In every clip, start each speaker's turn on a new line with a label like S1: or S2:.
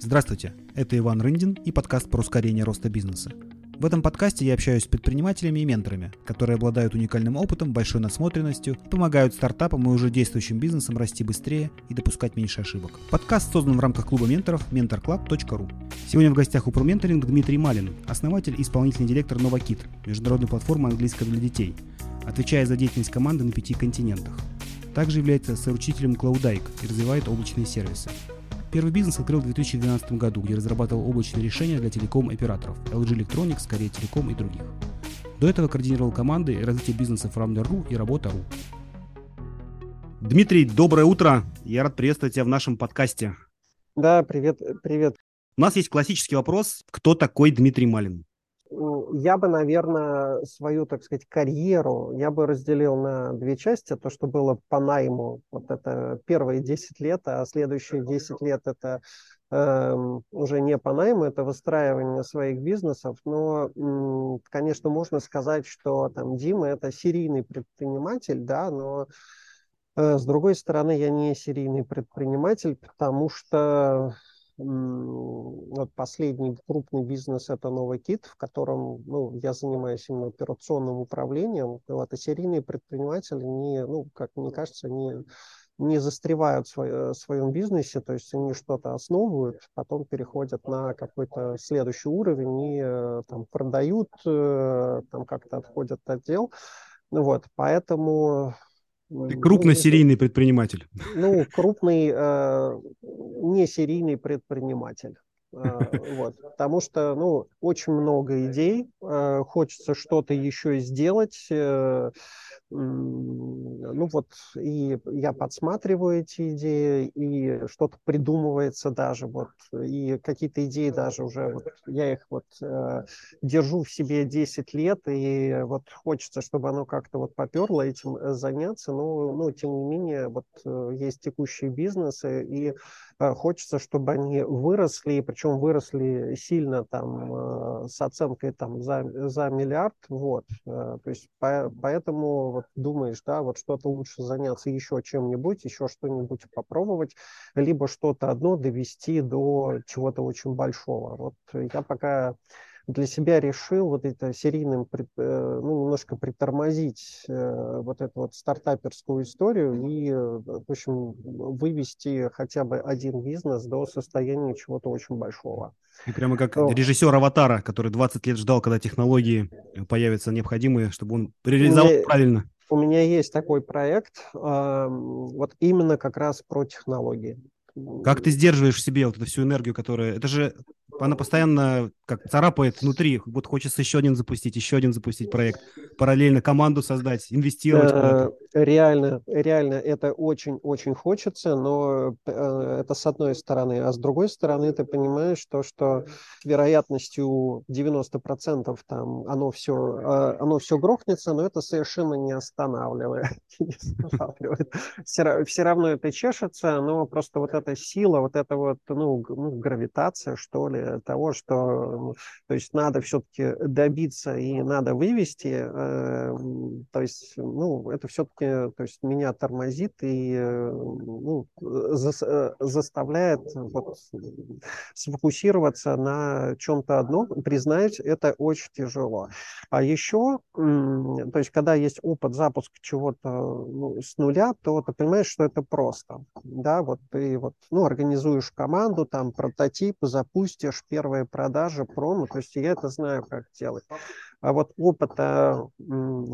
S1: Здравствуйте, это Иван Рындин и подкаст про ускорение роста бизнеса. В этом подкасте я общаюсь с предпринимателями и менторами, которые обладают уникальным опытом, большой насмотренностью помогают стартапам и уже действующим бизнесам расти быстрее и допускать меньше ошибок. Подкаст создан в рамках клуба менторов mentorclub.ru. Сегодня в гостях у ProMentoring Дмитрий Малин, основатель и исполнительный директор NovaKit, международной платформы английского для детей, отвечая за деятельность команды на пяти континентах. Также является соучителем Cloudike и развивает облачные сервисы. Первый бизнес открыл в 2012 году, где разрабатывал облачные решения для телеком-операторов LG Electronics, Korea Telecom и других. До этого координировал команды развития бизнеса Framler.ru и Работа.ру. Дмитрий, доброе утро. Я рад приветствовать тебя в нашем подкасте.
S2: Да, привет, привет.
S1: У нас есть классический вопрос. Кто такой Дмитрий Малин?
S2: Я бы, наверное, свою, так сказать, карьеру я бы разделил на две части. То, что было по найму, вот это первые 10 лет, а следующие 10 лет это э, уже не по найму, это выстраивание своих бизнесов. Но, конечно, можно сказать, что там Дима это серийный предприниматель, да, но э, с другой стороны, я не серийный предприниматель, потому что вот последний крупный бизнес – это Новый Кит, в котором ну, я занимаюсь именно операционным управлением. Вот, и серийные предприниматели, не, ну, как мне кажется, не, не застревают в своем бизнесе, то есть они что-то основывают, потом переходят на какой-то следующий уровень и э, там, продают, э, там как-то отходят отдел. Вот, поэтому
S1: ты крупный ну, серийный предприниматель.
S2: Ну, крупный э, не серийный предприниматель. Э, вот, потому что, ну, очень много идей, э, хочется что-то еще сделать, э, ну вот, и я подсматриваю эти идеи, и что-то придумывается даже, вот, и какие-то идеи даже уже, вот, я их вот э, держу в себе 10 лет, и вот хочется, чтобы оно как-то вот поперло этим э, заняться, но, ну, тем не менее, вот э, есть текущие бизнесы, и э, хочется, чтобы они выросли, причем выросли сильно там э, с оценкой там за, за миллиард, вот, э, то есть по, поэтому вот думаешь, да, вот что-то лучше заняться еще чем-нибудь, еще что-нибудь попробовать, либо что-то одно довести до чего-то очень большого. Вот я пока для себя решил вот это серийным, э, ну, немножко притормозить э, вот эту вот стартаперскую историю и, в общем, вывести хотя бы один бизнес до состояния чего-то очень большого.
S1: И прямо как ну, режиссер «Аватара», который 20 лет ждал, когда технологии появятся необходимые, чтобы он реализовал мне, правильно.
S2: У меня есть такой проект, вот именно как раз про технологии.
S1: Как ты сдерживаешь в себе вот эту всю энергию, которая... Это же она постоянно как царапает внутри. Вот хочется еще один запустить, еще один запустить проект, параллельно команду создать, инвестировать.
S2: Э, реально, реально это очень-очень хочется, но э, это с одной стороны. А с другой стороны ты понимаешь, то, что вероятностью 90% там оно все, э, оно все грохнется, но это совершенно не останавливает. Все, все равно это чешется, но просто вот эта сила, вот эта вот ну, ну гравитация, что ли, того, что то есть надо все-таки добиться и надо вывести, э, то есть, ну, это все-таки, то есть меня тормозит и э, ну, за, э, заставляет вот, сфокусироваться на чем-то одном, признать, это очень тяжело. А еще, то есть, когда есть опыт запуска чего-то ну, с нуля, то ты понимаешь, что это просто, да, вот ты вот, ну, организуешь команду, там, прототип, запустишь, первые продажи, промо, то есть я это знаю, как делать. А вот опыта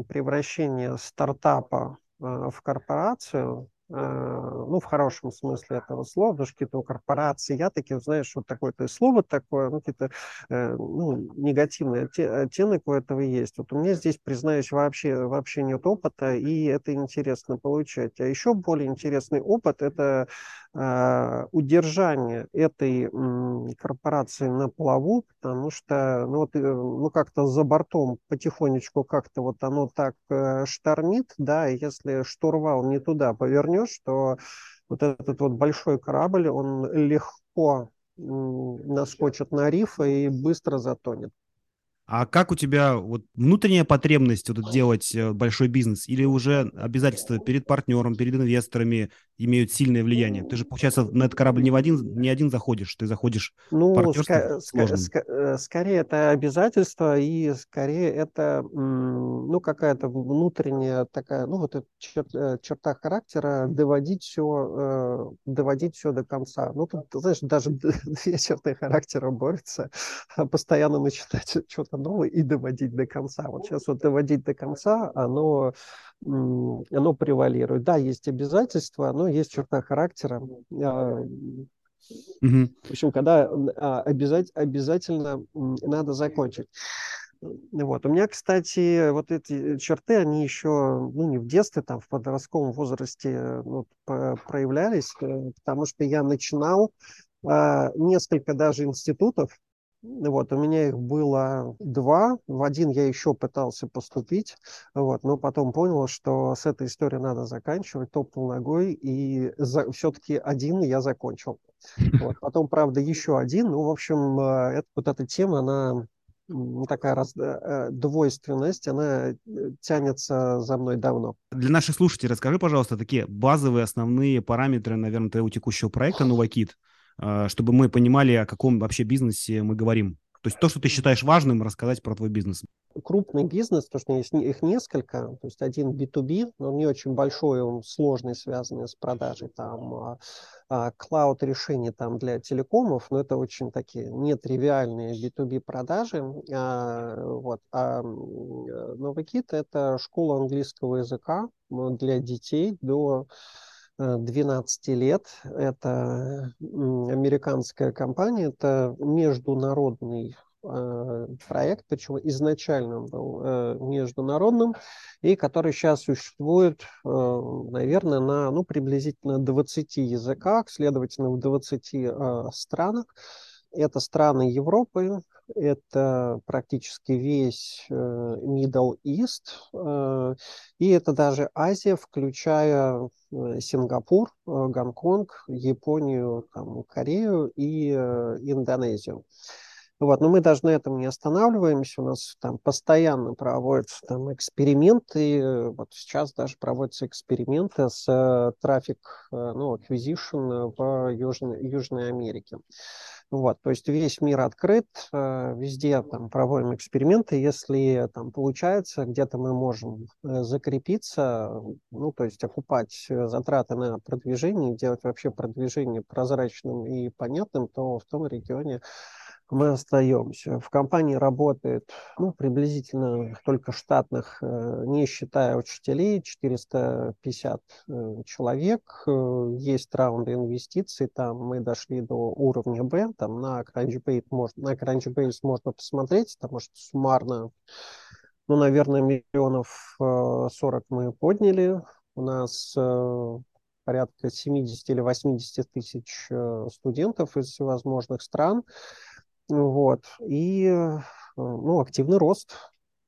S2: превращения стартапа а, в корпорацию, ну, в хорошем смысле этого слова, потому что какие-то корпорации, я такие, знаешь, вот такое-то слово такое, ну, какие-то э, ну, негативный оттенок у этого есть. Вот у меня здесь, признаюсь, вообще, вообще нет опыта, и это интересно получать. А еще более интересный опыт – это э, удержание этой э, корпорации на плаву, потому что, ну, вот, э, ну, как-то за бортом потихонечку как-то вот оно так э, штормит, да, если штурвал не туда повернет, поймешь, что вот этот вот большой корабль, он легко наскочит на риф и быстро затонет.
S1: А как у тебя вот внутренняя потребность вот делать э, большой бизнес или уже обязательства перед партнером, перед инвесторами имеют сильное влияние? Ты же, получается, на этот корабль не, в один, не один заходишь, ты заходишь
S2: ну, ска- ска- ска- э, скорее это обязательство и скорее это ну, какая-то внутренняя такая, ну, вот чер- э, черта характера доводить все, доводить все до конца. Ну, тут, знаешь, даже две черты характера борются, постоянно начинать что-то новое и доводить до конца. Вот сейчас вот доводить до конца, оно, оно превалирует. Да, есть обязательства, но есть черта характера. Угу. В общем, когда а, обязать, обязательно надо закончить. Вот. У меня, кстати, вот эти черты, они еще, ну, не в детстве, там, в подростковом возрасте ну, проявлялись, э, потому что я начинал а, несколько даже институтов, вот, у меня их было два. В один я еще пытался поступить, вот, но потом понял, что с этой историей надо заканчивать, топнул ногой, и за... все-таки один я закончил. Вот. Потом, правда, еще один. Ну, в общем, э, это, вот эта тема, она такая раз, э, двойственность, она э, тянется за мной давно.
S1: Для наших слушателей расскажи, пожалуйста, такие базовые основные параметры, наверное, твоего текущего проекта «Новокит», а, чтобы мы понимали, о каком вообще бизнесе мы говорим. То есть то, что ты считаешь важным, рассказать про твой бизнес.
S2: Крупный бизнес, то, что их несколько, то есть один B2B, но он не очень большой, он сложный, связанный с продажей там а, а, клауд-решений там для телекомов, но это очень такие нетривиальные B2B продажи. А, вот. А Новокит – это школа английского языка для детей до 12 э, лет. Это американская компания, это международный э, проект, причем изначально он был э, международным, и который сейчас существует, наверное, на ну, приблизительно 20 языках, следовательно, в 20 странах. Это страны Европы, это практически весь э, Middle East, э, и это даже Азия, включая э, Сингапур, Гонконг, Японию, там, Корею и Индонезию. Вот, но мы даже на этом не останавливаемся. У нас там постоянно проводятся там эксперименты. Вот сейчас даже проводятся эксперименты с трафик, ну, acquisition в Южной, Южной Америке. Вот, то есть весь мир открыт, э, везде там проводим эксперименты. Если там получается, где-то мы можем э, закрепиться, ну, то есть окупать э, затраты на продвижение, делать вообще продвижение прозрачным и понятным, то в том регионе мы остаемся. В компании работает ну, приблизительно только штатных, э, не считая учителей, 450 э, человек. Э, есть раунды инвестиций, там мы дошли до уровня Б, там на Crunchbase можно, на Crunchbase можно посмотреть, потому что суммарно, ну, наверное, миллионов 40 мы подняли. У нас порядка 70 или 80 тысяч студентов из всевозможных стран. Вот. И э, ну, активный рост.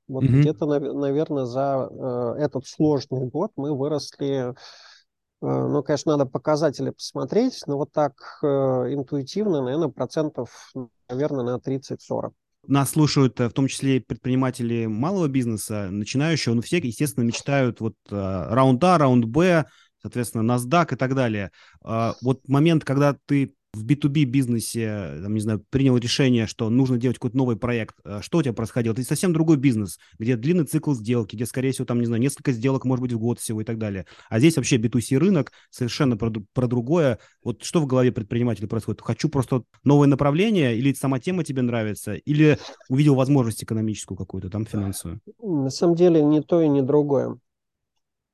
S2: Вот mm-hmm. где-то, наверное, за э, этот сложный год мы выросли. Э, ну, конечно, надо показатели посмотреть, но вот так интуитивно, наверное, процентов, наверное, на 30-40.
S1: Нас слушают в том числе предприниматели малого бизнеса, начинающие, но все, естественно, мечтают вот раунд А, раунд Б, соответственно, NASDAQ и так далее. Вот момент, когда ты в B2B бизнесе, там, не знаю, принял решение, что нужно делать какой-то новый проект, э, что у тебя происходило? Это совсем другой бизнес, где длинный цикл сделки, где, скорее всего, там, не знаю, несколько сделок, может быть, в год всего и так далее. А здесь вообще B2C рынок совершенно про, про другое. Вот что в голове предпринимателя происходит? Хочу просто новое направление, или сама тема тебе нравится, или увидел возможность экономическую какую-то, там, финансовую?
S2: На самом деле, не то и не другое.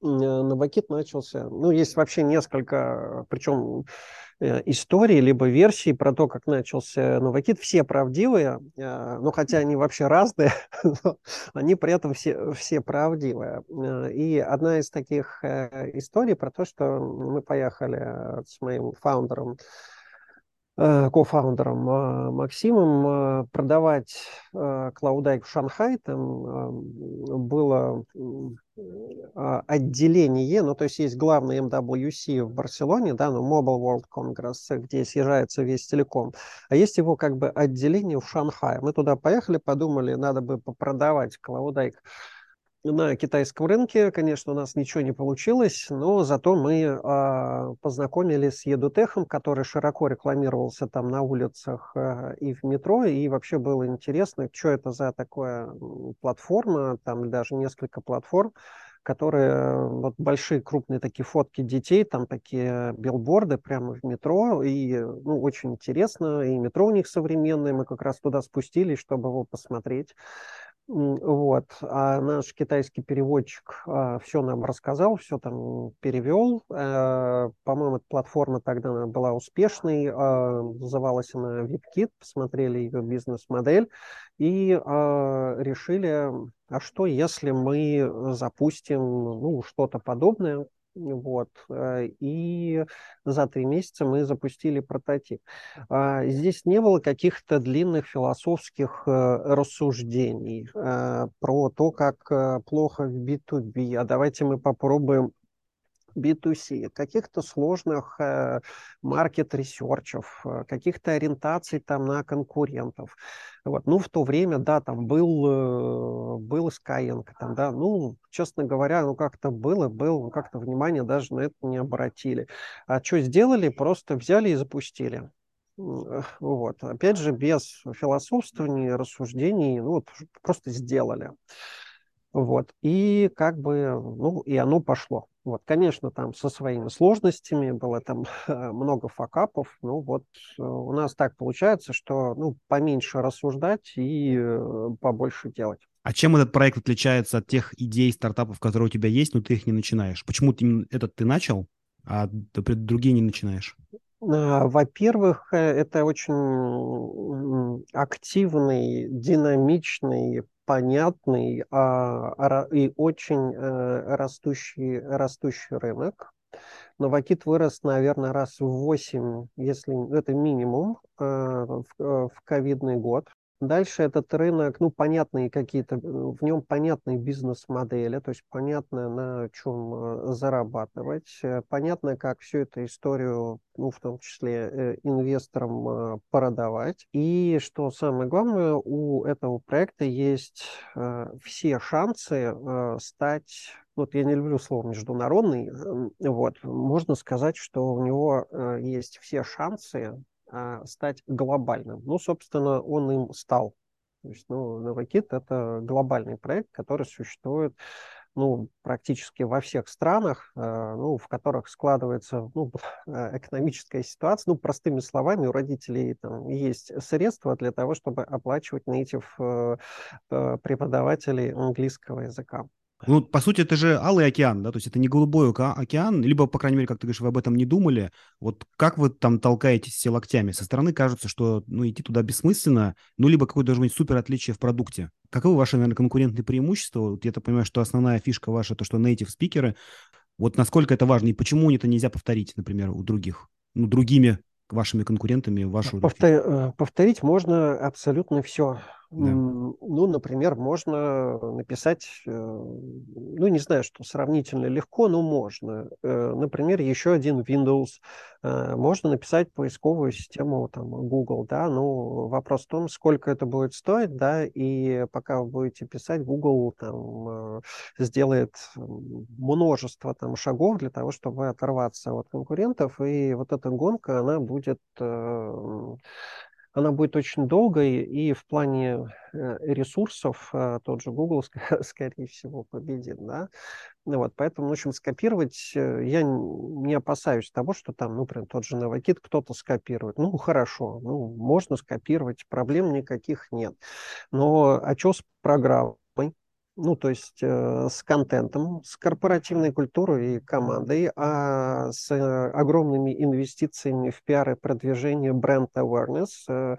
S2: Э, Новокит начался, ну, есть вообще несколько, причем Э, истории, либо версии про то, как начался Новокит, все правдивые, э, ну хотя они вообще разные, но они при этом все, все правдивые. Э, и одна из таких историй про то, что мы поехали с моим фаундером Э, кофаундером э, Максимом э, продавать Клаудайк в Шанхай. Там было отделение, ну, то есть есть главный MWC в Барселоне, да, ну, Mobile World Congress, где съезжается весь телеком, а есть его как бы отделение в Шанхае. Мы туда поехали, подумали, надо бы попродавать Клаудайк на китайском рынке, конечно, у нас ничего не получилось, но зато мы э, познакомились с Едутехом, который широко рекламировался там на улицах э, и в метро, и вообще было интересно, что это за такая платформа, там даже несколько платформ, которые вот большие крупные такие фотки детей, там такие билборды прямо в метро, и ну, очень интересно, и метро у них современное, мы как раз туда спустились, чтобы его посмотреть. Вот. А наш китайский переводчик а, все нам рассказал, все там перевел. А, по-моему, эта платформа тогда была успешной. А, называлась она VIPKit. Посмотрели ее бизнес-модель и а, решили, а что если мы запустим ну, что-то подобное вот. Э, и за три месяца мы запустили прототип. А, здесь не было каких-то длинных философских э, рассуждений э, про то, как плохо в B2B. А давайте мы попробуем B2C, каких-то сложных э, маркет-ресерчев, э, каких-то ориентаций там на конкурентов. Вот. Ну, в то время, да, там был, э, был Skyeng, там, да, ну, честно говоря, ну, как-то было, было, как-то внимание даже на это не обратили. А что сделали? Просто взяли и запустили. Вот. Опять же, без философствований, рассуждений, ну, вот, просто сделали. Вот. И как бы, ну, и оно пошло. Вот, конечно, там со своими сложностями было там много факапов. Ну, вот э, у нас так получается, что, ну, поменьше рассуждать и э, побольше делать.
S1: А чем этот проект отличается от тех идей стартапов, которые у тебя есть, но ты их не начинаешь? Почему ты именно этот ты начал, а другие не начинаешь?
S2: А, во-первых, э, это очень активный, динамичный, понятный а, и очень э, растущий, растущий рынок. Новокит вырос, наверное, раз в 8, если это минимум, э, в, э, в ковидный год. Дальше этот рынок, ну, понятные какие-то, в нем понятные бизнес-модели, то есть понятно, на чем э, зарабатывать, э, понятно, как всю эту историю, ну, в том числе э, инвесторам продавать. И что самое главное, у этого проекта есть все шансы стать вот я не люблю слово международный, вот, можно сказать, что у него есть все шансы а, стать глобальным. Ну, собственно, он им стал. То есть, ну, Novakit – это глобальный проект, который существует ну, практически во всех странах, э, ну, в которых складывается ну, экономическая ситуация. Ну, простыми словами, у родителей там, есть средства для того, чтобы оплачивать native э, э, преподавателей английского языка.
S1: Ну, по сути, это же Алый океан, да, то есть это не голубой океан, либо, по крайней мере, как ты говоришь, вы об этом не думали. Вот как вы там толкаетесь все локтями? Со стороны кажется, что, ну, идти туда бессмысленно, ну, либо какое-то должно быть супер отличие в продукте. Каковы ваши, наверное, конкурентные преимущества? Вот я так понимаю, что основная фишка ваша, то, что native спикеры. Вот насколько это важно и почему это нельзя повторить, например, у других, ну, другими вашими конкурентами вашу...
S2: Повтор... Э, повторить можно абсолютно все. Да. Ну, например, можно написать, э, ну, не знаю, что сравнительно легко, но можно. Э, например, еще один Windows. Э, можно написать поисковую систему там, Google, да, ну, вопрос в том, сколько это будет стоить, да, и пока вы будете писать, Google там сделает множество там шагов для того, чтобы оторваться от конкурентов, и вот эта гонка, она будет она будет очень долгой, и в плане э, ресурсов э, тот же Google, скорее всего, победит, да. Ну вот, поэтому, в общем, скопировать э, я не опасаюсь того, что там, ну, прям тот же Новокит кто-то скопирует. Ну, хорошо, ну, можно скопировать, проблем никаких нет. Но а что с программой? Ну, то есть э, с контентом, с корпоративной культурой и командой, а с э, огромными инвестициями в пиар и продвижение бренд awareness. Э,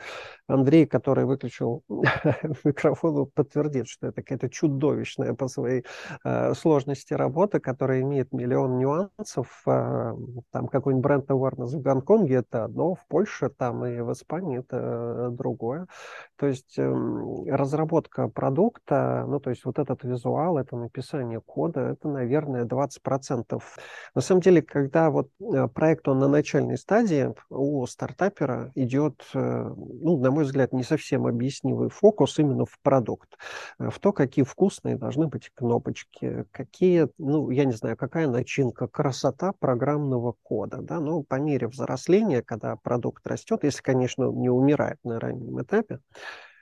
S2: Андрей, который выключил микрофон, подтвердит, что это какая-то чудовищная по своей э, сложности работа, которая имеет миллион нюансов. Э, там какой-нибудь бренд awareness в Гонконге это одно, в Польше там и в Испании это другое. То есть э, разработка продукта, ну, то есть вот этот визуал, это написание кода, это, наверное, 20%. На самом деле, когда вот э, проект, он на начальной стадии, у стартапера идет, э, ну, на мой взгляд, не совсем объяснимый фокус именно в продукт, э, в то, какие вкусные должны быть кнопочки, какие, ну, я не знаю, какая начинка, красота программного кода, да, ну, по мере взросления, когда продукт растет, если, конечно, не умирает на раннем этапе,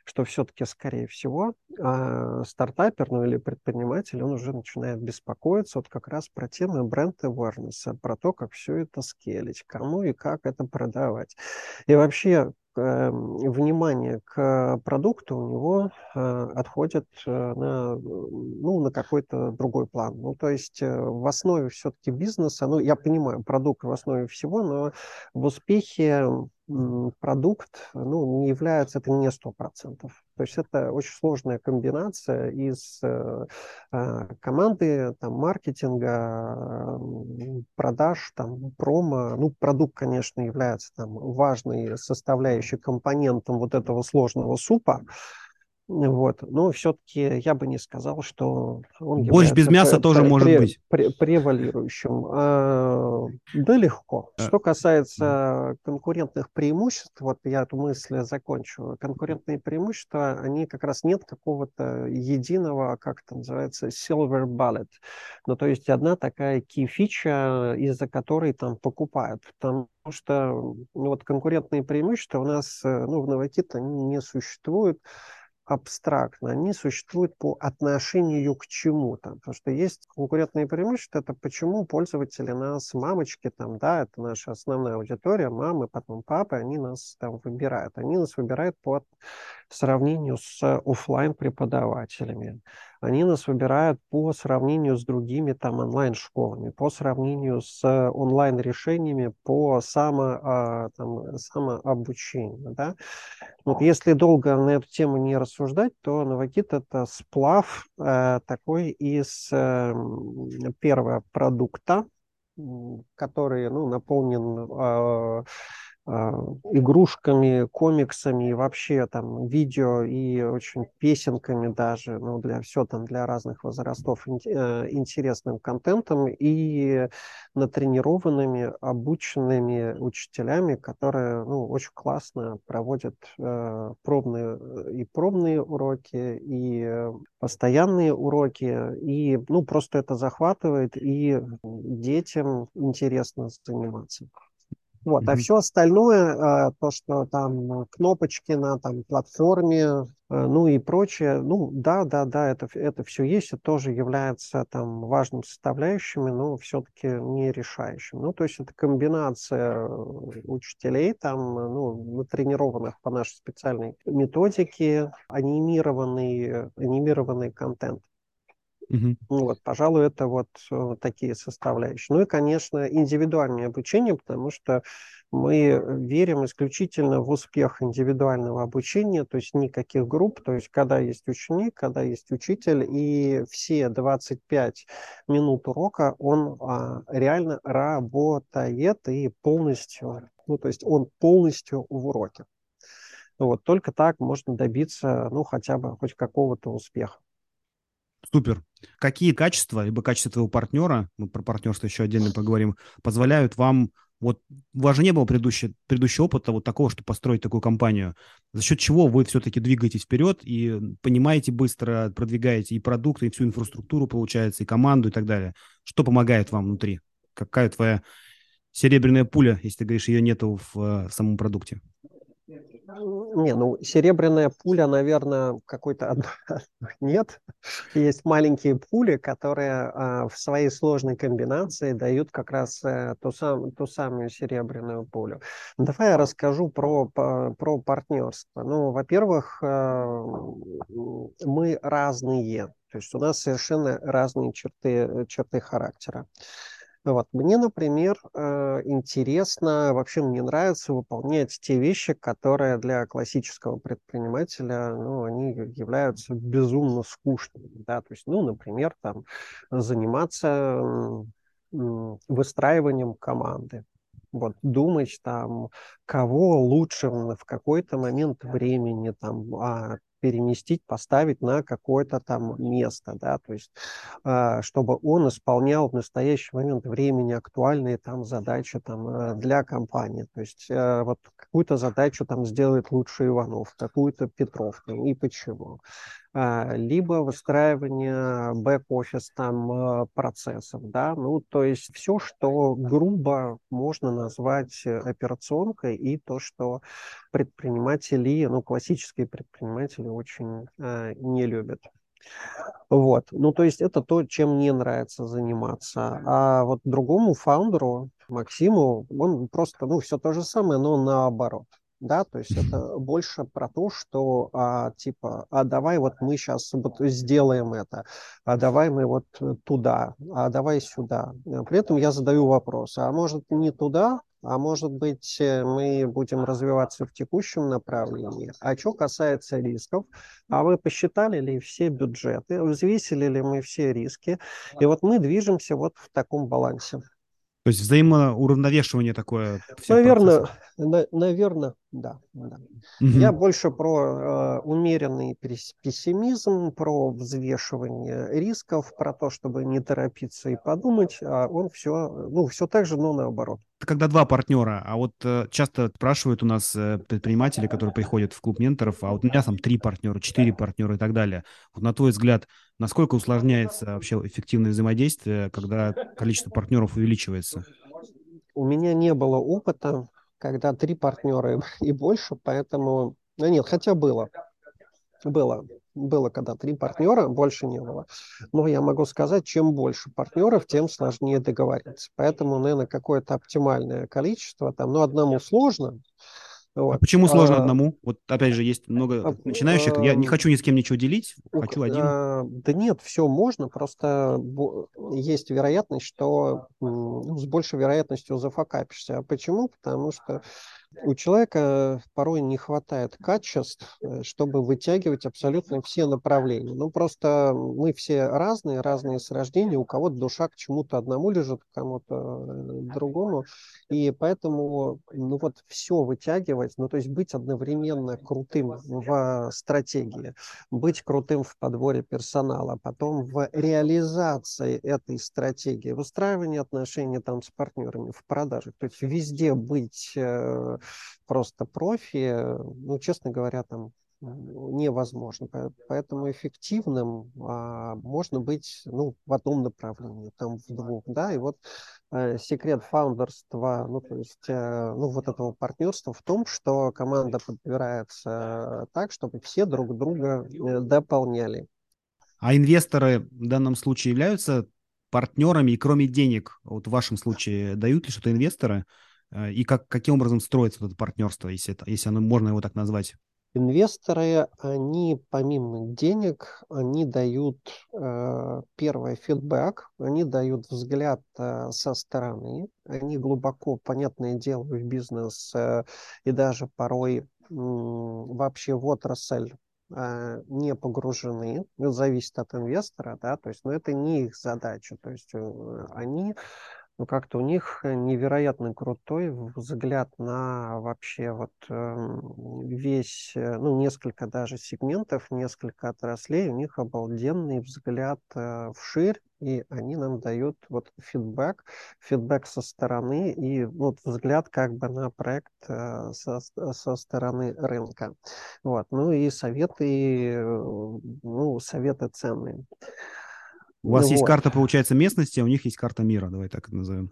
S2: что все-таки, скорее всего, э, стартапер, ну или предприниматель, он уже начинает беспокоиться вот как раз про темы бренд awareness, про то, как все это скелить, кому и как это продавать. И вообще, Эм, внимание к продукту у него э, отходит э, на, ну, на какой-то другой план. Ну, то есть э, в основе все-таки бизнеса, ну, я понимаю, продукт в основе всего, но в успехе продукт ну, не является, это не сто процентов. То есть это очень сложная комбинация из э, а, команды, там, маркетинга, продаж, там, промо. Ну, продукт, конечно, является там, важной составляющей компонентом вот этого сложного супа. Вот. Но все-таки я бы не сказал, что
S1: он Борщ без мяса пре- тоже пре- может быть.
S2: Пре- превалирующим. А, да, легко. А. Что касается конкурентных преимуществ, вот я эту мысль закончу. Конкурентные преимущества, они как раз нет какого-то единого, как это называется, silver bullet. Ну, то есть одна такая key-фича, из-за которой там покупают. Потому что ну, вот конкурентные преимущества у нас ну, в Новокит они не существуют абстрактно, они существуют по отношению к чему-то. Потому что есть конкурентные преимущества, это почему пользователи нас, мамочки, там, да, это наша основная аудитория, мамы, потом папы, они нас там выбирают. Они нас выбирают по сравнению с офлайн преподавателями они нас выбирают по сравнению с другими там онлайн-школами, по сравнению с онлайн-решениями по само, а, там, самообучению. Да? Вот если долго на эту тему не рассуждать, то Новокит – это сплав э, такой из э, первого продукта, который ну, наполнен э, а, игрушками, комиксами и вообще там видео и очень песенками даже, ну, для все там для разных возрастов э, интересным контентом и натренированными, обученными учителями, которые, ну, очень классно проводят э, пробные э, и пробные уроки, и постоянные уроки, и, ну, просто это захватывает, и детям интересно заниматься. Вот, mm-hmm. а все остальное, а, то, что там кнопочки на там платформе, а, ну и прочее, ну да, да, да, это, это все есть, это тоже является там важным составляющими, но все-таки не решающим. Ну, то есть это комбинация учителей, там, ну, натренированных по нашей специальной методике, анимированный, анимированный контент. Угу. Вот, пожалуй, это вот э, такие составляющие. Ну и, конечно, индивидуальное обучение, потому что мы верим исключительно в успех индивидуального обучения, то есть никаких групп, то есть когда есть ученик, когда есть учитель, и все 25 минут урока он а, реально работает и полностью, ну то есть он полностью в уроке. Вот, только так можно добиться, ну, хотя бы хоть какого-то успеха.
S1: Супер. Какие качества, либо качества твоего партнера, мы про партнерство еще отдельно поговорим, позволяют вам, вот у вас же не было предыдущего, предыдущего опыта вот такого, чтобы построить такую компанию, за счет чего вы все-таки двигаетесь вперед и понимаете быстро, продвигаете и продукты, и всю инфраструктуру, получается, и команду и так далее. Что помогает вам внутри? Какая твоя серебряная пуля, если ты говоришь, ее нету в, в самом продукте?
S2: Не, ну, серебряная пуля, наверное, какой-то нет. Есть маленькие пули, которые а, в своей сложной комбинации дают как раз а, ту, сам, ту самую серебряную пулю. Давай я расскажу про, по, про партнерство. Ну, во-первых, а, мы разные. То есть у нас совершенно разные черты, черты характера. Вот. Мне, например, э, интересно, вообще мне нравится выполнять те вещи, которые для классического предпринимателя, ну, они являются безумно скучными, да, то есть, ну, например, там, заниматься выстраиванием команды, вот думать там, кого лучше в какой-то момент времени там а, переместить, поставить на какое-то там место, да, то есть а, чтобы он исполнял в настоящий момент времени актуальные там задачи там э, для компании, то есть э, вот какую-то задачу там сделает лучше Иванов, какую-то Петров, и почему. А, либо выстраивание бэк-офис там э, процессов, да, ну, то есть все, что грубо можно назвать операционкой, и то, что предприниматели, ну, классические предприниматели очень э, не любят. Вот, ну, то есть это то, чем мне нравится заниматься. А вот другому фаундеру, Максиму, он просто, ну, все то же самое, но наоборот да, то есть это больше про то, что а, типа, а давай вот мы сейчас вот сделаем это, а давай мы вот туда, а давай сюда. При этом я задаю вопрос, а может не туда, а может быть э, мы будем развиваться в текущем направлении. А что касается рисков, а вы посчитали ли все бюджеты, взвесили ли мы все риски, и вот мы движемся вот в таком балансе.
S1: То есть взаимоуравновешивание такое.
S2: Наверное, на, наверное, да. да. Угу. Я больше про э, умеренный пессимизм, про взвешивание рисков, про то, чтобы не торопиться и подумать, а он все, ну, все так же, но наоборот.
S1: Когда два партнера, а вот э, часто спрашивают у нас э, предприниматели, которые приходят в клуб менторов, а вот у меня там три партнера, четыре партнера и так далее. Вот на твой взгляд, насколько усложняется вообще эффективное взаимодействие, когда количество партнеров увеличивается?
S2: У меня не было опыта, когда три партнера и больше, поэтому... Ну нет, хотя было. Было. Было, когда три партнера, больше не было. Но я могу сказать, чем больше партнеров, тем сложнее договориться. Поэтому, наверное, какое-то оптимальное количество, там, ну, одному сложно,
S1: вот. А почему сложно а, одному? Вот опять же, есть много а, начинающих. Я не хочу ни с кем ничего делить, хочу один. А,
S2: да нет, все можно, просто есть вероятность, что ну, с большей вероятностью зафакапишься. А почему? Потому что у человека порой не хватает качеств, э, чтобы вытягивать абсолютно все направления. Ну, просто мы все разные, разные с рождения. У кого-то душа к чему-то одному лежит, к кому-то э, другому. И поэтому, ну вот, все вытягивать, ну, то есть быть одновременно крутым в стратегии, быть крутым в подборе персонала, потом в реализации этой стратегии, выстраивании отношений там с партнерами, в продаже. То есть везде быть э, просто профи, ну, честно говоря, там невозможно. Поэтому эффективным а, можно быть ну, в одном направлении, там в двух. Да? И вот э, секрет фаундерства, ну, то есть, э, ну, вот этого партнерства в том, что команда подбирается так, чтобы все друг друга э, дополняли.
S1: А инвесторы в данном случае являются партнерами, и кроме денег, вот в вашем случае, дают ли что-то инвесторы? Э, и как, каким образом строится это партнерство, если, это, если оно, можно его так назвать?
S2: Инвесторы, они помимо денег, они дают э, первый фидбэк, они дают взгляд э, со стороны, они глубоко, понятное дело, в бизнес э, и даже порой э, вообще в отрасль э, не погружены, зависит от инвестора, да, то есть, но это не их задача, то есть э, они ну, как-то у них невероятно крутой взгляд на вообще вот эм, весь, э, ну, несколько даже сегментов, несколько отраслей, у них обалденный взгляд э, вширь, и они нам дают вот фидбэк, фидбэк со стороны и вот взгляд как бы на проект э, со, со стороны рынка. Вот. Ну и советы, ну, советы ценные.
S1: У вас вот. есть карта, получается, местности, а у них есть карта мира, давай так это назовем.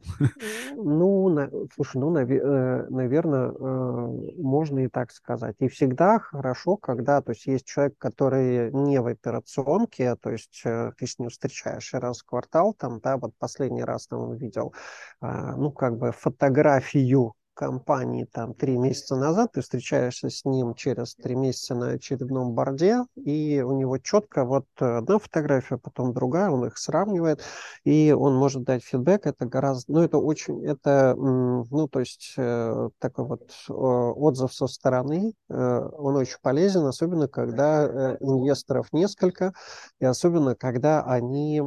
S2: Ну, на, слушай, ну, нав, э, наверное, э, можно и так сказать. И всегда хорошо, когда, то есть, есть человек, который не в операционке, то есть, э, ты с ним встречаешь раз в квартал, там, да, вот последний раз там он видел, а, ну, как бы фотографию компании там три месяца назад, ты встречаешься с ним через три месяца на очередном борде, и у него четко вот одна фотография, потом другая, он их сравнивает, и он может дать фидбэк, это гораздо, ну, это очень, это, ну, то есть э, такой вот отзыв со стороны, э, он очень полезен, особенно когда э, инвесторов несколько, и особенно когда они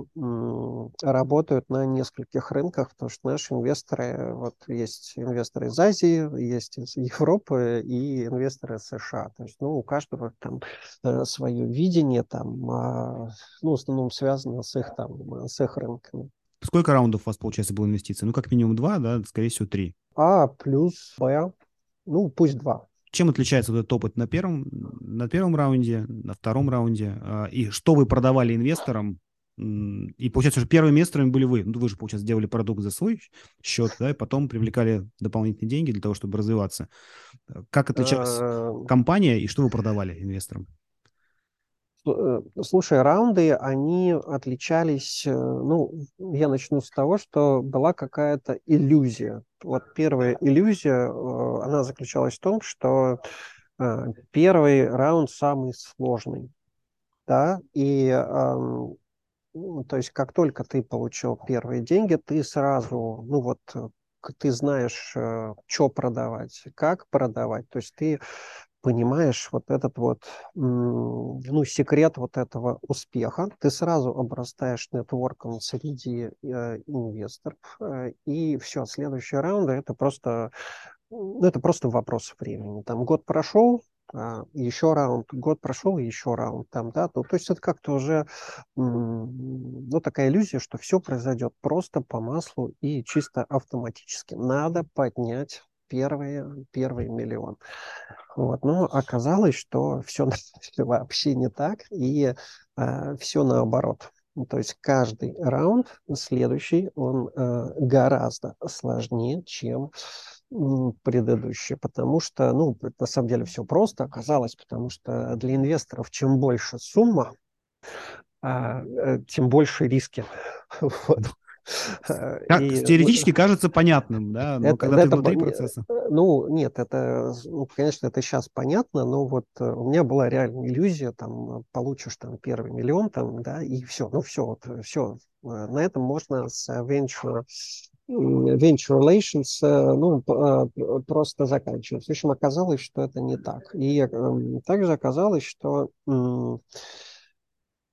S2: работают на нескольких рынках, потому что наши инвесторы, вот есть инвесторы из Азии, есть из Европы и инвесторы США. То есть, ну, у каждого там э, свое видение, там, а, ну, в основном связано с их, там, с их рынками.
S1: Сколько раундов у вас, получается, было инвестиций? Ну, как минимум два, да, скорее всего, три.
S2: А плюс Б, ну, пусть два.
S1: Чем отличается вот этот опыт на первом, на первом раунде, на втором раунде? А, и что вы продавали инвесторам и получается, что первыми инвесторами были вы. Ну, вы же, получается, делали продукт за свой счет, да, и потом привлекали дополнительные деньги для того, чтобы развиваться. Как отличалась а, компания и что вы продавали инвесторам?
S2: Э, слушай, раунды, они отличались, э, ну, я начну с того, что была какая-то иллюзия. Вот первая иллюзия, э, она заключалась в том, что первый раунд самый сложный, да, и ну, то есть как только ты получил первые деньги, ты сразу, ну вот, э, ты знаешь, э, что продавать, как продавать. То есть ты понимаешь вот этот вот, ну, секрет вот этого успеха. Ты сразу обрастаешь нетворком среди э, инвесторов. Э, и все, следующий раунд это просто, ну, это просто вопрос времени. Там год прошел, еще раунд, год прошел, еще раунд там, да, то, то есть это как-то уже, ну, такая иллюзия, что все произойдет просто по маслу и чисто автоматически. Надо поднять первый, первый миллион. Вот. Но оказалось, что все вообще не так, и э, а, все наоборот. То есть каждый раунд следующий, он э, гораздо сложнее, чем предыдущие, потому что, ну, на самом деле все просто оказалось, потому что для инвесторов чем больше сумма, а, э, тем больше риски.
S1: Вот. Как, и, теоретически ну, кажется понятным, да, но это, когда это, ты внутри процесса.
S2: Э, ну, нет, это, ну, конечно, это сейчас понятно, но вот э, у меня была реальная иллюзия, там, получишь там первый миллион, там, да, и все, ну, все, вот, все, на этом можно с venture venture relations ну, а, просто заканчивать. В общем, оказалось, что это не так. И эм, также оказалось, что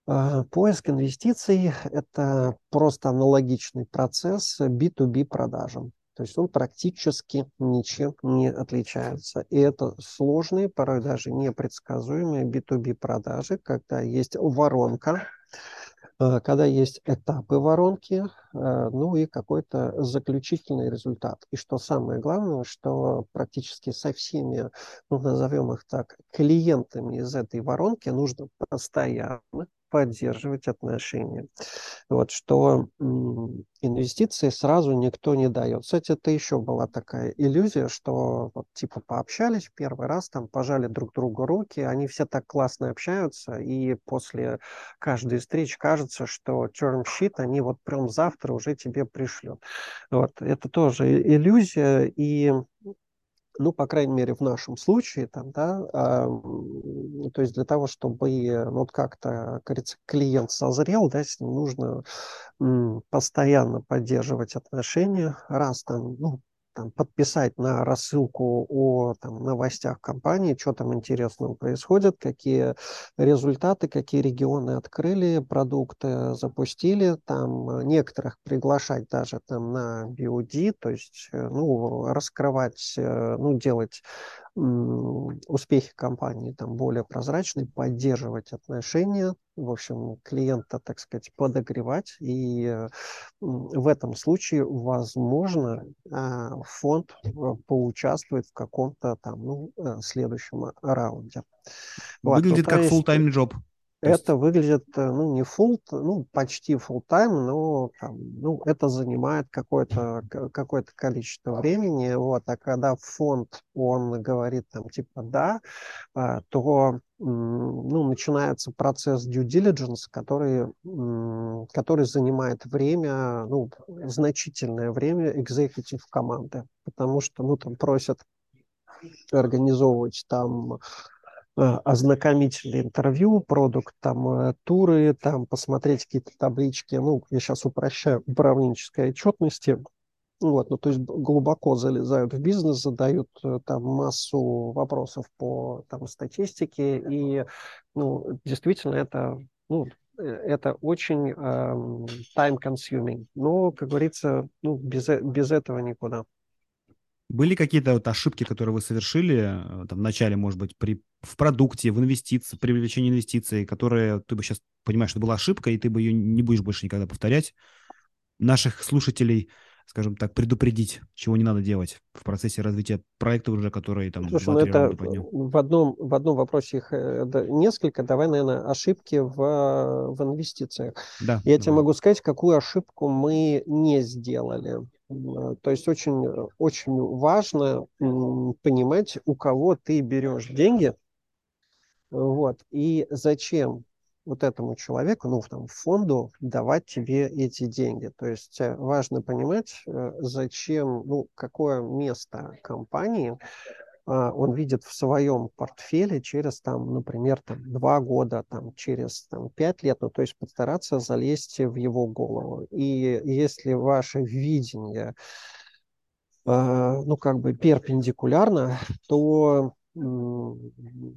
S2: а, поиск инвестиций – это просто аналогичный процесс B2B продажам. То есть он практически ничем не отличается. И это сложные, порой даже непредсказуемые B2B продажи, когда есть воронка, Э, когда есть этапы воронки, э, ну и какой-то заключительный результат. И что самое главное, что практически со всеми, ну назовем их так, клиентами из этой воронки нужно постоянно поддерживать отношения. Вот, что инвестиции сразу никто не дает. Кстати, это еще была такая иллюзия, что вот типа пообщались первый раз, там пожали друг другу руки, они все так классно общаются, и после каждой встречи кажется, что term sheet они вот прям завтра уже тебе пришлют. Вот, это тоже иллюзия, и ну, по крайней мере, в нашем случае, там, да, а, то есть для того, чтобы вот как-то, говорится, клиент созрел, да, с ним нужно м, постоянно поддерживать отношения, раз там, ну, там, подписать на рассылку о там, новостях компании, что там интересного происходит, какие результаты, какие регионы открыли, продукты запустили, там некоторых приглашать даже там на BUD, то есть э, ну, раскрывать, э, ну, делать успехи компании там более прозрачны, поддерживать отношения, в общем, клиента, так сказать, подогревать. И э, в этом случае, возможно, а, фонд э, поучаствует в каком-то там, ну, э, следующем раунде.
S1: Выглядит вот, как full-time job.
S2: Это есть... выглядит, э, ну, не full, ну, почти full time, но там, ну, это занимает какое-то какое количество времени, вот, а когда фонд, он говорит там, типа, да, а, то, ну, начинается процесс due diligence, который, который занимает время, ну, значительное время экзекутив команды, потому что, ну, там просят организовывать там Э, ознакомительные интервью, продукт, там, э, туры, там, посмотреть какие-то таблички, ну, я сейчас упрощаю, управленческой отчетности, вот, ну, то есть глубоко залезают в бизнес, задают э, там массу вопросов по там, статистике, и, ну, действительно, это, ну, это очень э, time-consuming, но, как говорится, ну, без, без этого никуда.
S1: Были какие-то вот ошибки, которые вы совершили э, там, в начале, может быть, при, в продукте, в инвестиции, при привлечении инвестиций, которые ты бы сейчас понимаешь, что была ошибка, и ты бы ее не будешь больше никогда повторять? Наших слушателей, скажем так, предупредить, чего не надо делать в процессе развития проекта уже, который там
S2: Слушай, ну это в одном, в одном вопросе их э, несколько. Давай, наверное, ошибки в, в инвестициях. Да, Я давай. тебе могу сказать, какую ошибку мы не сделали. Э, то есть очень, очень важно понимать, у кого ты берешь деньги, вот, и зачем вот этому человеку, ну, там, фонду давать тебе эти деньги. То есть э, важно понимать, э, зачем, ну, какое место компании он видит в своем портфеле через, там, например, там, два года, там, через там, пять лет, ну, то есть постараться залезть в его голову. И если ваше видение, а, ну, как бы перпендикулярно, то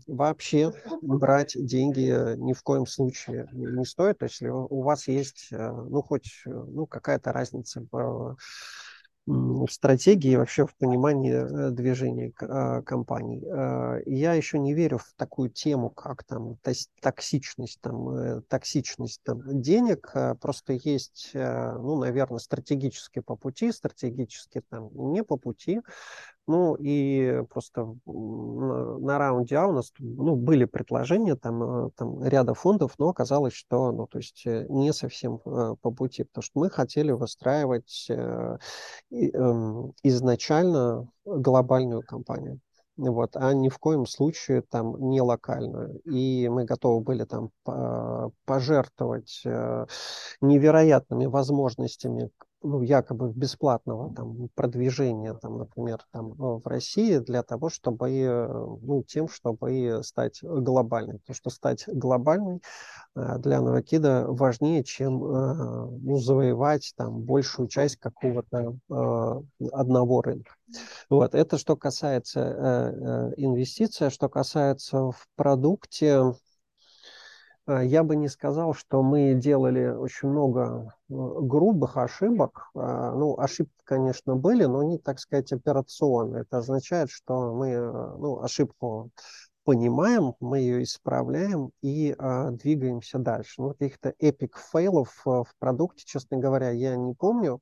S2: вообще брать деньги ни в коем случае не стоит. То есть если у вас есть, э, ну, хоть ну, какая-то разница в стратегии, вообще в понимании э, движения а, компаний. А, я еще не верю в такую тему, как там токсичность, там, э, токсичность там, денег. А, просто есть, ну, наверное, стратегически по пути, стратегически там не по пути. Ну и просто на раунде А у нас ну, были предложения там, там ряда фондов, но оказалось, что ну, то есть не совсем по пути, потому что мы хотели выстраивать Эм, изначально глобальную компанию. Вот, а ни в коем случае там не локальную. И мы готовы были там пожертвовать э, невероятными возможностями ну, якобы бесплатного там, продвижения, там, например, там, э, в России для того, чтобы, э, ну, тем, чтобы стать глобальной. Потому что стать глобальной э, для Новокида важнее, чем ну, завоевать там, большую часть какого-то одного рынка. Вот. Это что касается инвестиций, а что касается в продукте, Э, я бы не сказал, что мы делали очень много э, грубых ошибок. Э, ну, ошибки, конечно, были, но они, так сказать, операционные. Это означает, что мы ну, ошибку понимаем, мы ее исправляем и а, двигаемся дальше. Ну, каких-то эпик фейлов в продукте, честно говоря, я не помню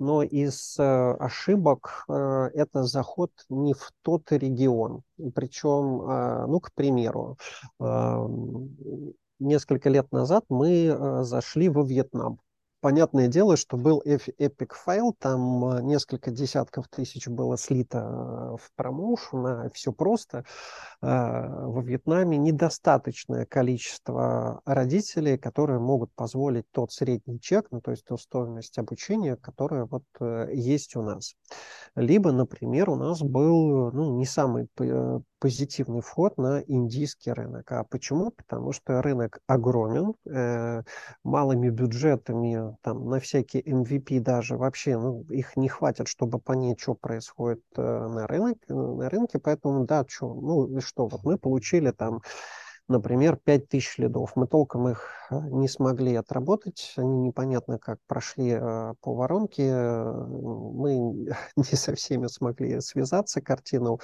S2: но из э, ошибок э, это заход не в тот регион. Причем, э, ну, к примеру, э, несколько лет назад мы зашли во Вьетнам. Понятное дело, что был эпик файл, там несколько десятков тысяч было слито в промоушен, а все просто. Э, во Вьетнаме недостаточное количество родителей, которые могут позволить тот средний чек, ну, то есть ту стоимость обучения, которая вот есть у нас. Либо, например, у нас был ну, не самый позитивный вход на индийский рынок. А почему? Потому что рынок огромен, э, малыми бюджетами, там, на всякие MVP даже вообще, ну, их не хватит, чтобы понять, что происходит э, на, рынок, на рынке, поэтому, да, что, ну, что, вот мы получили там например, 5000 лидов. Мы толком их э, не смогли отработать, они непонятно как прошли э, по воронке, мы не со всеми смогли связаться, картину,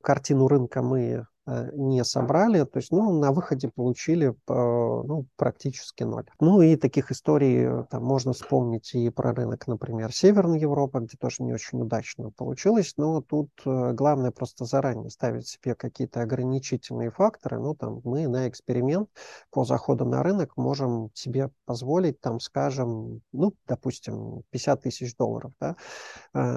S2: картину рынка мы не собрали, то есть, ну, на выходе получили, э, ну, практически ноль. Ну, и таких историй э, там можно вспомнить и про рынок, например, Северной Европы, где тоже не очень удачно получилось, но тут главное просто заранее ставить себе какие-то ограничительные факторы, ну, там, мы на эксперимент по заходу на рынок можем себе позволить, там, скажем, ну, допустим, 50 тысяч долларов, да,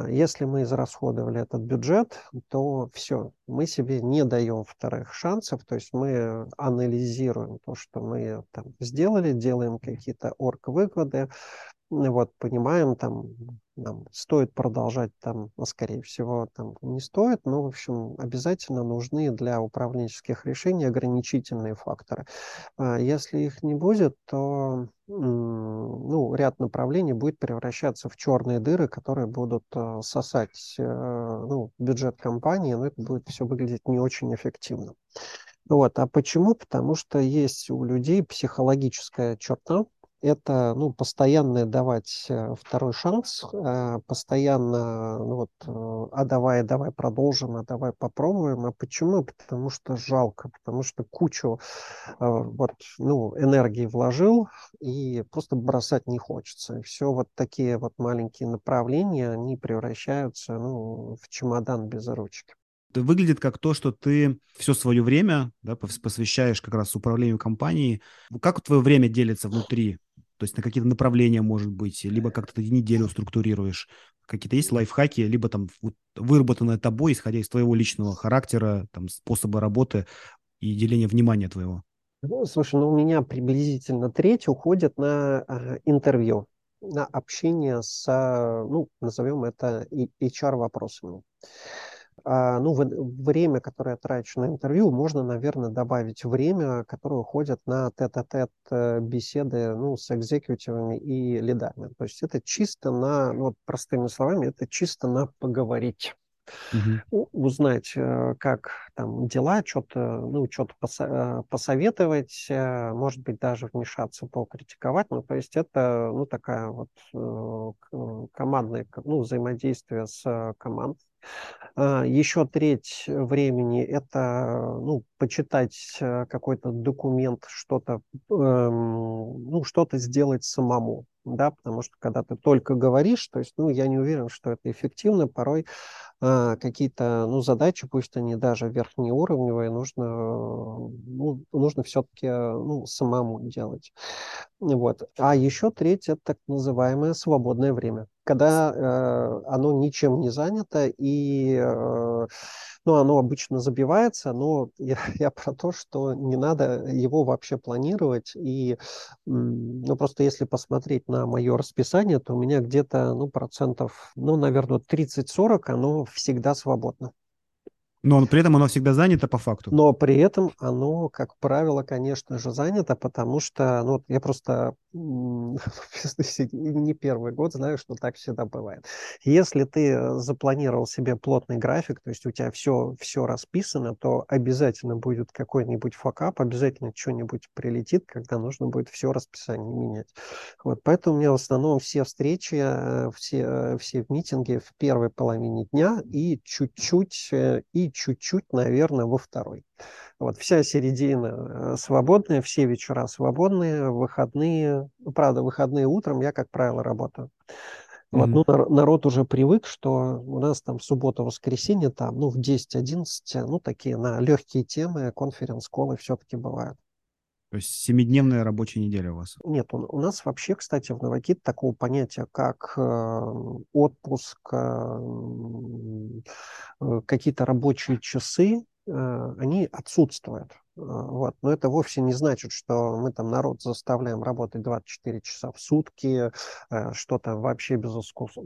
S2: если мы израсходовали этот бюджет, то все, мы себе не даем вторых шансов, то есть мы анализируем то, что мы там сделали, делаем какие-то орг-выводы, вот, понимаем, там, нам стоит продолжать, там, а скорее всего, там, не стоит, но, в общем, обязательно нужны для управленческих решений ограничительные факторы. А если их не будет, то ну, ряд направлений будет превращаться в черные дыры, которые будут э, сосать э, ну, бюджет компании, но это будет все выглядеть не очень эффективно. Вот. А почему? Потому что есть у людей психологическая черта, это ну, постоянно давать э, второй шанс, э, постоянно, ну вот, э, а давай, давай продолжим, а давай попробуем. А почему? Потому что жалко, потому что кучу вот, ну, энергии вложил и просто бросать не хочется. И все вот такие вот маленькие направления, они превращаются ну, в чемодан без ручки
S1: выглядит как то, что ты все свое время да, посвящаешь как раз управлению компанией. Как твое время делится внутри то есть на какие-то направления, может быть, либо как-то ты неделю структурируешь. Какие-то есть лайфхаки, либо там выработанное тобой, исходя из твоего личного характера, там, способа работы и деления внимания твоего?
S2: Ну, слушай, ну у меня приблизительно треть уходит на э, интервью, на общение с, ну, назовем это HR-вопросами. А, ну, время, которое я трачу на интервью, можно, наверное, добавить время, которое уходит на тет-а-тет э, беседы ну, с экзекутивами и лидами. То есть это чисто на, ну, вот простыми словами, это чисто на поговорить. Угу. Узнать, э, как там дела, что-то ну, что э, посоветовать, может быть, даже вмешаться, покритиковать. Ну, то есть это ну, такая вот командное ну, взаимодействие с командой Еще треть времени это ну, почитать э, какой-то документ, что-то эм, ну, что-то сделать самому. Да, потому что когда ты только говоришь, то есть, ну, я не уверен, что это эффективно. Порой э, какие-то, ну, задачи, пусть они даже верхнеуровневые, нужно, ну, нужно все-таки, ну, самому делать. Вот. А еще треть это так называемое свободное время когда э, оно ничем не занято, и э, ну, оно обычно забивается, но я, я про то, что не надо его вообще планировать. И ну, просто если посмотреть на мое расписание, то у меня где-то ну, процентов, ну, наверное, 30-40 оно всегда свободно.
S1: Но при этом оно всегда занято по факту.
S2: Но при этом оно, как правило, конечно же, занято, потому что, ну, я просто не первый год знаю, что так всегда бывает. Если ты запланировал себе плотный график, то есть у тебя все, все расписано, то обязательно будет какой-нибудь факап, обязательно что-нибудь прилетит, когда нужно будет все расписание менять. Вот, поэтому у меня в основном все встречи, э, все, э, все митинги в первой половине дня и чуть-чуть, э, и чуть-чуть, наверное, во второй. Вот вся середина э, свободная, все вечера свободные, выходные. Ну, правда, выходные утром я, как правило, работаю. Вот, mm-hmm. ну, народ уже привык, что у нас там суббота-воскресенье, там, ну, в 10-11, ну, такие на легкие темы, конференц-колы все-таки бывают.
S1: То есть семидневная рабочая неделя у вас?
S2: Нет, у, у нас вообще, кстати, в Новокит такого понятия, как э, отпуск, э, э, какие-то рабочие часы, э, они отсутствуют. Э, вот. Но это вовсе не значит, что мы там народ заставляем работать 24 часа в сутки, э, что-то вообще без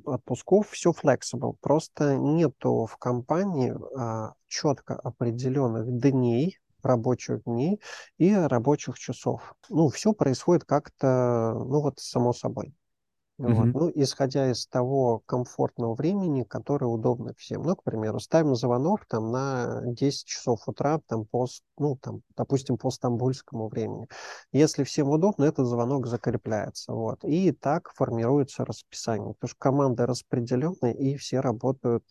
S2: отпусков. Все flexible. Просто нету в компании а, четко определенных дней, рабочих дней и рабочих часов. Ну, все происходит как-то, ну вот, само собой. Mm-hmm. Вот. Ну, исходя из того комфортного времени, которое удобно всем. Ну, к примеру, ставим звонок там на 10 часов утра, там по, ну, там, допустим, по стамбульскому времени. Если всем удобно, этот звонок закрепляется. Вот. И так формируется расписание. Потому что команда распределенная, и все работают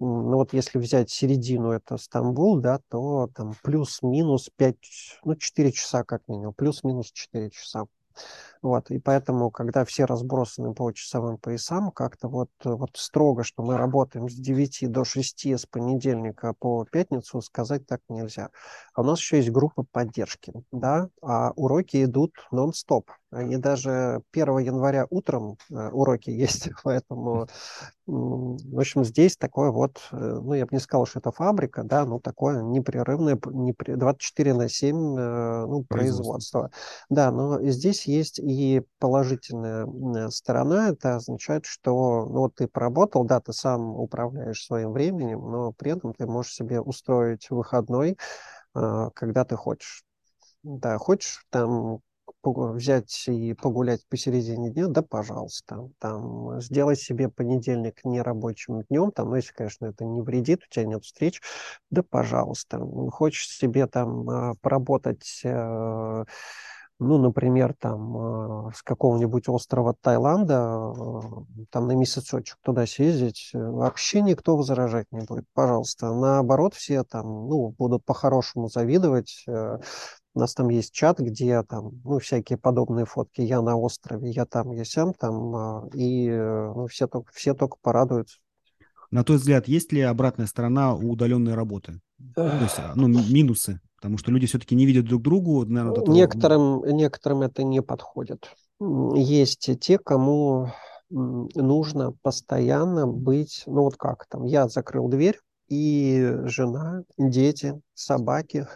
S2: ну вот если взять середину, это Стамбул, да, то там плюс-минус 5, ну 4 часа как минимум, плюс-минус 4 часа. Вот, и поэтому, когда все разбросаны по часовым поясам, как-то вот, вот строго, что мы работаем с 9 до 6 с понедельника по пятницу, сказать так нельзя. А у нас еще есть группа поддержки, да, а уроки идут нон-стоп. Они даже 1 января утром э, уроки есть, поэтому, в общем, здесь такое вот, э, ну, я бы не сказал, что это фабрика, да, ну, такое непрерывное, 24 на 7, э, ну, производство. Да, но здесь есть и положительная сторона, это означает, что ну, вот ты поработал, да, ты сам управляешь своим временем, но при этом ты можешь себе устроить выходной, когда ты хочешь. Да, хочешь там взять и погулять посередине дня, да, пожалуйста. Там, сделай себе понедельник нерабочим днем, там, ну, если, конечно, это не вредит, у тебя нет встреч, да, пожалуйста. Хочешь себе там а, поработать э, ну, например, там э, с какого-нибудь острова Таиланда, э, там на месяцочек туда съездить, вообще никто возражать не будет, пожалуйста. Наоборот, все там, ну, будут по-хорошему завидовать, у нас там есть чат, где там, ну, всякие подобные фотки. Я на острове, я там, я сям там, а, и э, ну, все, только, все только порадуются.
S1: На твой взгляд, есть ли обратная сторона у удаленной работы? То есть, а, ну, минусы, потому что люди все-таки не видят друг другу.
S2: Наверное, вот некоторым, этого... некоторым это не подходит. Есть те, кому нужно постоянно быть, ну вот как там, я закрыл дверь, и жена, дети, собаки,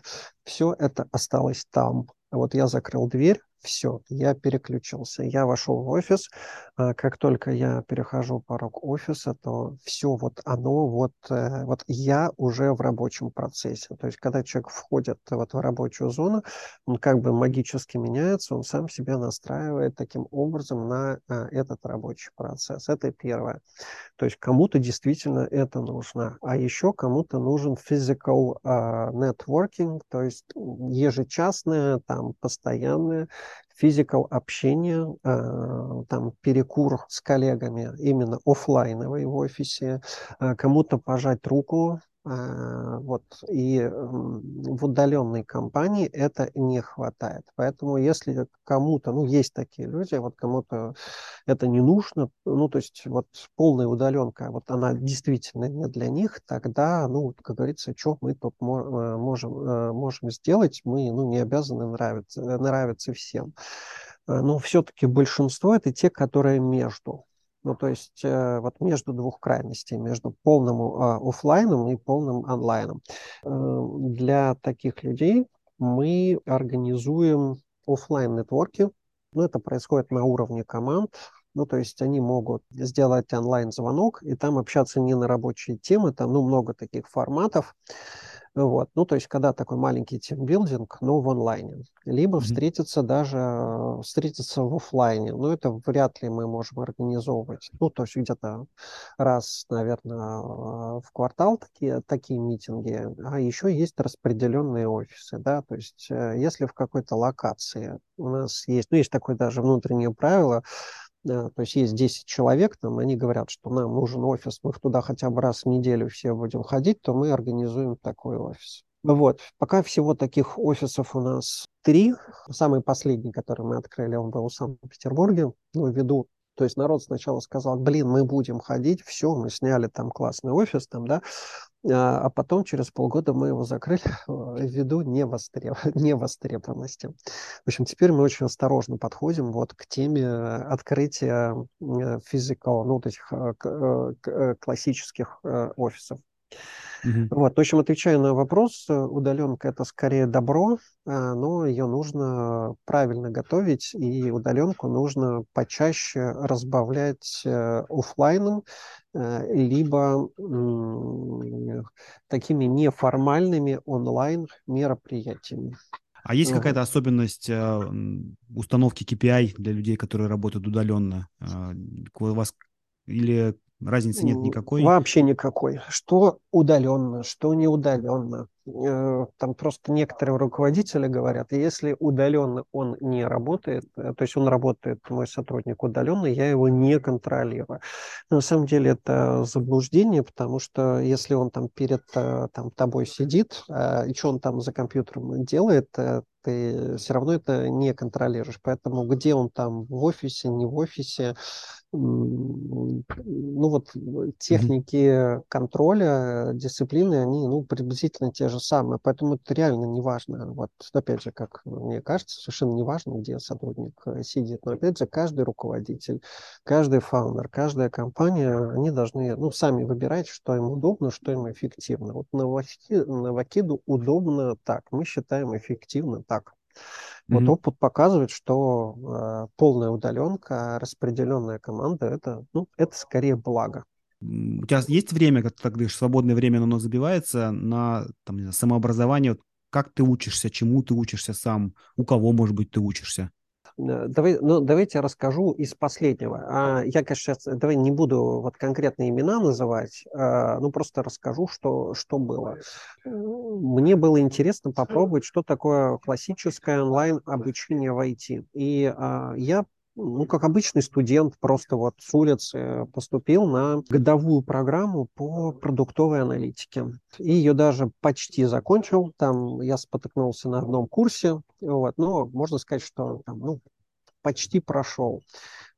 S2: все это осталось там. Вот я закрыл дверь, все, я переключился. Я вошел в офис. А, как только я перехожу порог офиса, то все вот оно, вот, э, вот я уже в рабочем процессе. То есть, когда человек входит вот в рабочую зону, он как бы магически меняется, он сам себя настраивает таким образом на а, этот рабочий процесс. Это первое. То есть, кому-то действительно это нужно. А еще кому-то нужен physical uh, networking, то есть ежечасное, там, постоянное физикал общение, э, там перекур с коллегами именно офлайновый в офисе, э, кому-то пожать руку, вот, и в удаленной компании это не хватает. Поэтому если кому-то, ну, есть такие люди, вот кому-то это не нужно, ну, то есть вот полная удаленка, вот она действительно не для них, тогда, ну, как говорится, что мы тут можем, можем сделать, мы, ну, не обязаны нравиться, нравиться всем. Но все-таки большинство это те, которые между. Ну, то есть э, вот между двух крайностей, между полным э, офлайном и полным онлайном. Э, для таких людей мы организуем офлайн нетворки. Ну, это происходит на уровне команд. Ну, то есть они могут сделать онлайн-звонок и там общаться не на рабочие темы, там, ну, много таких форматов. Вот. Ну, то есть, когда такой маленький тимбилдинг, но в онлайне. Либо mm-hmm. встретиться даже, встретиться в офлайне. Но это вряд ли мы можем организовывать. Ну, то есть, где-то раз, наверное, в квартал такие, такие митинги. А еще есть распределенные офисы, да, то есть, э, если в какой-то локации у нас есть, ну, есть такое даже внутреннее правило, то есть есть 10 человек, там, они говорят, что нам нужен офис, мы туда хотя бы раз в неделю все будем ходить, то мы организуем такой офис. Вот, пока всего таких офисов у нас три. Самый последний, который мы открыли, он был в Санкт-Петербурге, ну, ввиду то есть народ сначала сказал, блин, мы будем ходить, все, мы сняли там классный офис, там, да, а, а потом через полгода мы его закрыли ввиду невостреб... невостребованности. В общем, теперь мы очень осторожно подходим вот к теме открытия физикал, ну, вот этих э, э, классических э, офисов. Угу. Вот, в общем, отвечая на вопрос, удаленка это скорее добро, а, но ее нужно правильно готовить, и удаленку нужно почаще разбавлять э, офлайном, э, либо такими неформальными онлайн мероприятиями.
S1: А есть какая-то особенность установки KPI для людей, которые работают удаленно? у вас или разницы нет никакой?
S2: Вообще никакой. Что удаленно, что не удаленно. Э, там просто некоторые руководители говорят, если удаленно он не работает, э, то есть он работает, мой сотрудник удаленно, я его не контролирую. на самом деле это заблуждение, потому что если он там перед э, там, тобой сидит, и что он там за компьютером делает, ты все равно это не контролируешь. Поэтому где он там в офисе, не в офисе, ну вот техники контроля, дисциплины, они ну, приблизительно те же самые, поэтому это реально не важно. Вот опять же, как мне кажется, совершенно не важно, где сотрудник э, сидит, но опять же, каждый руководитель, каждый фаундер, каждая компания, они должны ну, сами выбирать, что им удобно, что им эффективно. Вот на Вакиду удобно так, мы считаем эффективно так. Вот mm-hmm. опыт показывает, что э, полная удаленка, распределенная команда это, ну, это скорее благо.
S1: У тебя есть время, как ты так говоришь, свободное время, оно забивается на там, знаю, самообразование? Как ты учишься, чему ты учишься сам, у кого, может быть, ты учишься?
S2: Э, давай, ну, давайте я расскажу из последнего. А, я, конечно, сейчас давай не буду вот конкретные имена называть, а, ну просто расскажу, что, что было. Мне было интересно попробовать, что такое классическое онлайн обучение в IT. И а, я ну, как обычный студент, просто вот с улицы поступил на годовую программу по продуктовой аналитике. И ее даже почти закончил. Там я спотыкнулся на одном курсе, вот, но можно сказать, что там, ну, почти прошел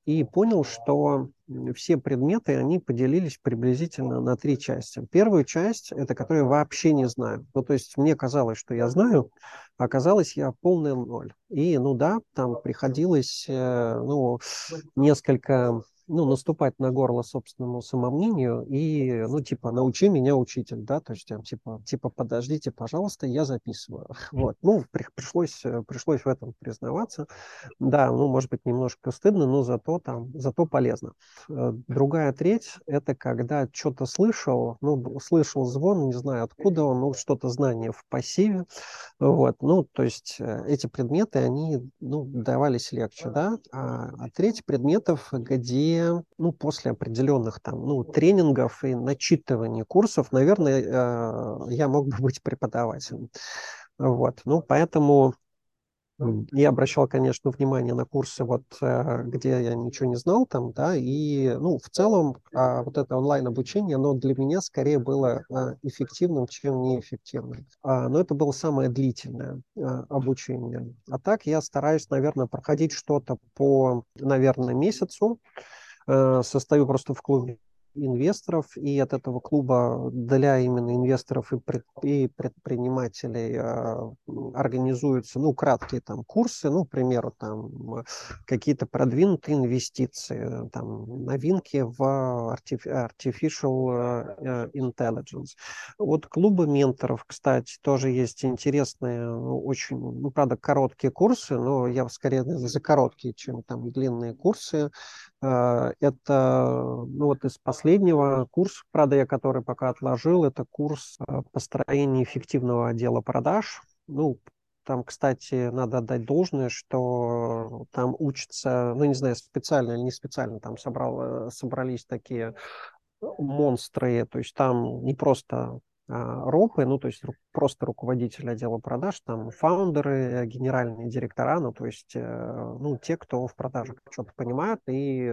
S2: и понял, что все предметы, они поделились приблизительно на три части. Первую часть, это которую я вообще не знаю. Ну, то есть мне казалось, что я знаю, а оказалось я полный ноль. И, ну да, там приходилось, э, ну, несколько ну, наступать на горло собственному самомнению и, ну, типа, научи меня учитель, да, то есть, там, типа, типа, подождите, пожалуйста, я записываю. Вот, ну, при, пришлось, пришлось в этом признаваться. Да, ну, может быть, немножко стыдно, но зато там, зато полезно. Э, другая треть – это когда что-то слышал, ну, слышал звон, не знаю, откуда он, ну, что-то знание в пассиве, вот, ну, то есть, э, эти предметы, они, ну, давались легче, да, а, а треть предметов, где ну, после определенных там, ну, тренингов и начитывания курсов, наверное, э, я мог бы быть преподавателем. Вот, ну, поэтому я обращал, конечно, внимание на курсы, вот, э, где я ничего не знал там, да, и, ну, в целом, а, вот это онлайн-обучение, оно для меня скорее было а, эффективным, чем неэффективным. А, но это было самое длительное обучение. А так я стараюсь, наверное, проходить что-то по, наверное, месяцу, состою просто в клубе инвесторов, и от этого клуба для именно инвесторов и, пред, и предпринимателей э, организуются, ну, краткие там курсы, ну, к примеру, там какие-то продвинутые инвестиции, там новинки в artificial э, intelligence. Вот клубы менторов, кстати, тоже есть интересные, очень, ну, правда, короткие курсы, но я скорее за короткие, чем там длинные курсы, Э, это, ну вот из последнего курс, правда, я который пока отложил, это курс э, построения эффективного отдела продаж. Ну, там, кстати, надо отдать должное, что там учатся, ну, не знаю, специально или не специально, там собрал, э, собрались такие монстры, то есть там не просто ропы, ну, то есть просто руководители отдела продаж, там, фаундеры, генеральные директора, ну, то есть, э, ну, те, кто в продажах что-то понимает, и,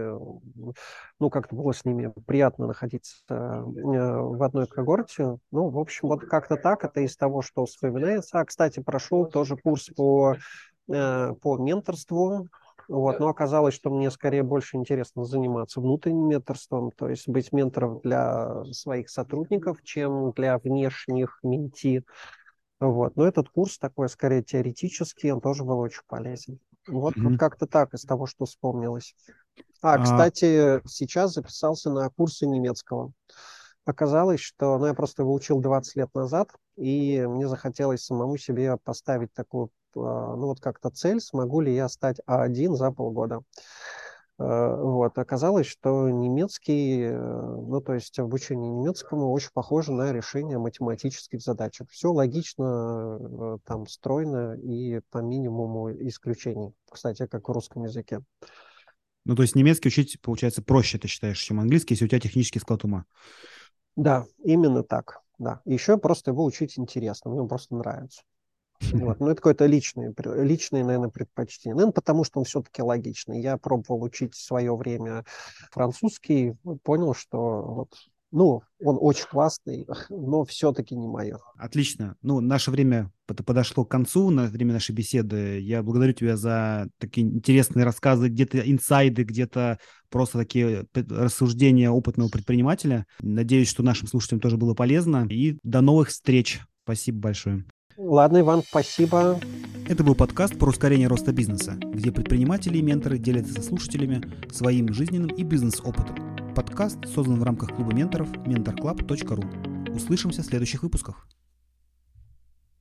S2: ну, как-то было с ними приятно находиться э, в одной когорте. Ну, в общем, вот как-то так, это из того, что вспоминается. А, кстати, прошел тоже курс по, э, по менторству, вот, но оказалось, что мне скорее больше интересно заниматься внутренним менторством, то есть быть ментором для своих сотрудников, чем для внешних менти. Вот. Но этот курс такой скорее теоретический, он тоже был очень полезен. Вот, mm-hmm. вот как-то так из того, что вспомнилось. А, а, кстати, сейчас записался на курсы немецкого. Оказалось, что ну, я просто выучил 20 лет назад, и мне захотелось самому себе поставить такую а, ну вот как-то цель, смогу ли я стать А1 за полгода. А, вот. Оказалось, что немецкий, э, ну, то есть обучение немецкому очень похоже на решение математических задач. Все логично, э, там, стройно и по минимуму исключений. Кстати, как в русском языке.
S1: Ну, то есть немецкий учить, получается, проще, ты считаешь, чем английский, если у тебя технический склад ума.
S2: Да, именно так, да. Еще просто его учить интересно, мне он просто нравится. Вот. Ну, это какое-то личное, личное, наверное, предпочтение. Наверное, потому что он все-таки логичный. Я пробовал учить в свое время французский, понял, что вот ну, он очень классный, но все-таки не мое.
S1: Отлично. Ну, наше время подошло к концу, на время нашей беседы. Я благодарю тебя за такие интересные рассказы, где-то инсайды, где-то просто такие рассуждения опытного предпринимателя. Надеюсь, что нашим слушателям тоже было полезно. И до новых встреч. Спасибо большое.
S2: Ладно, Иван, спасибо.
S1: Это был подкаст про ускорение роста бизнеса, где предприниматели и менторы делятся со слушателями своим жизненным и бизнес-опытом. Подкаст создан в рамках клуба менторов mentorclub.ru. Услышимся в следующих выпусках.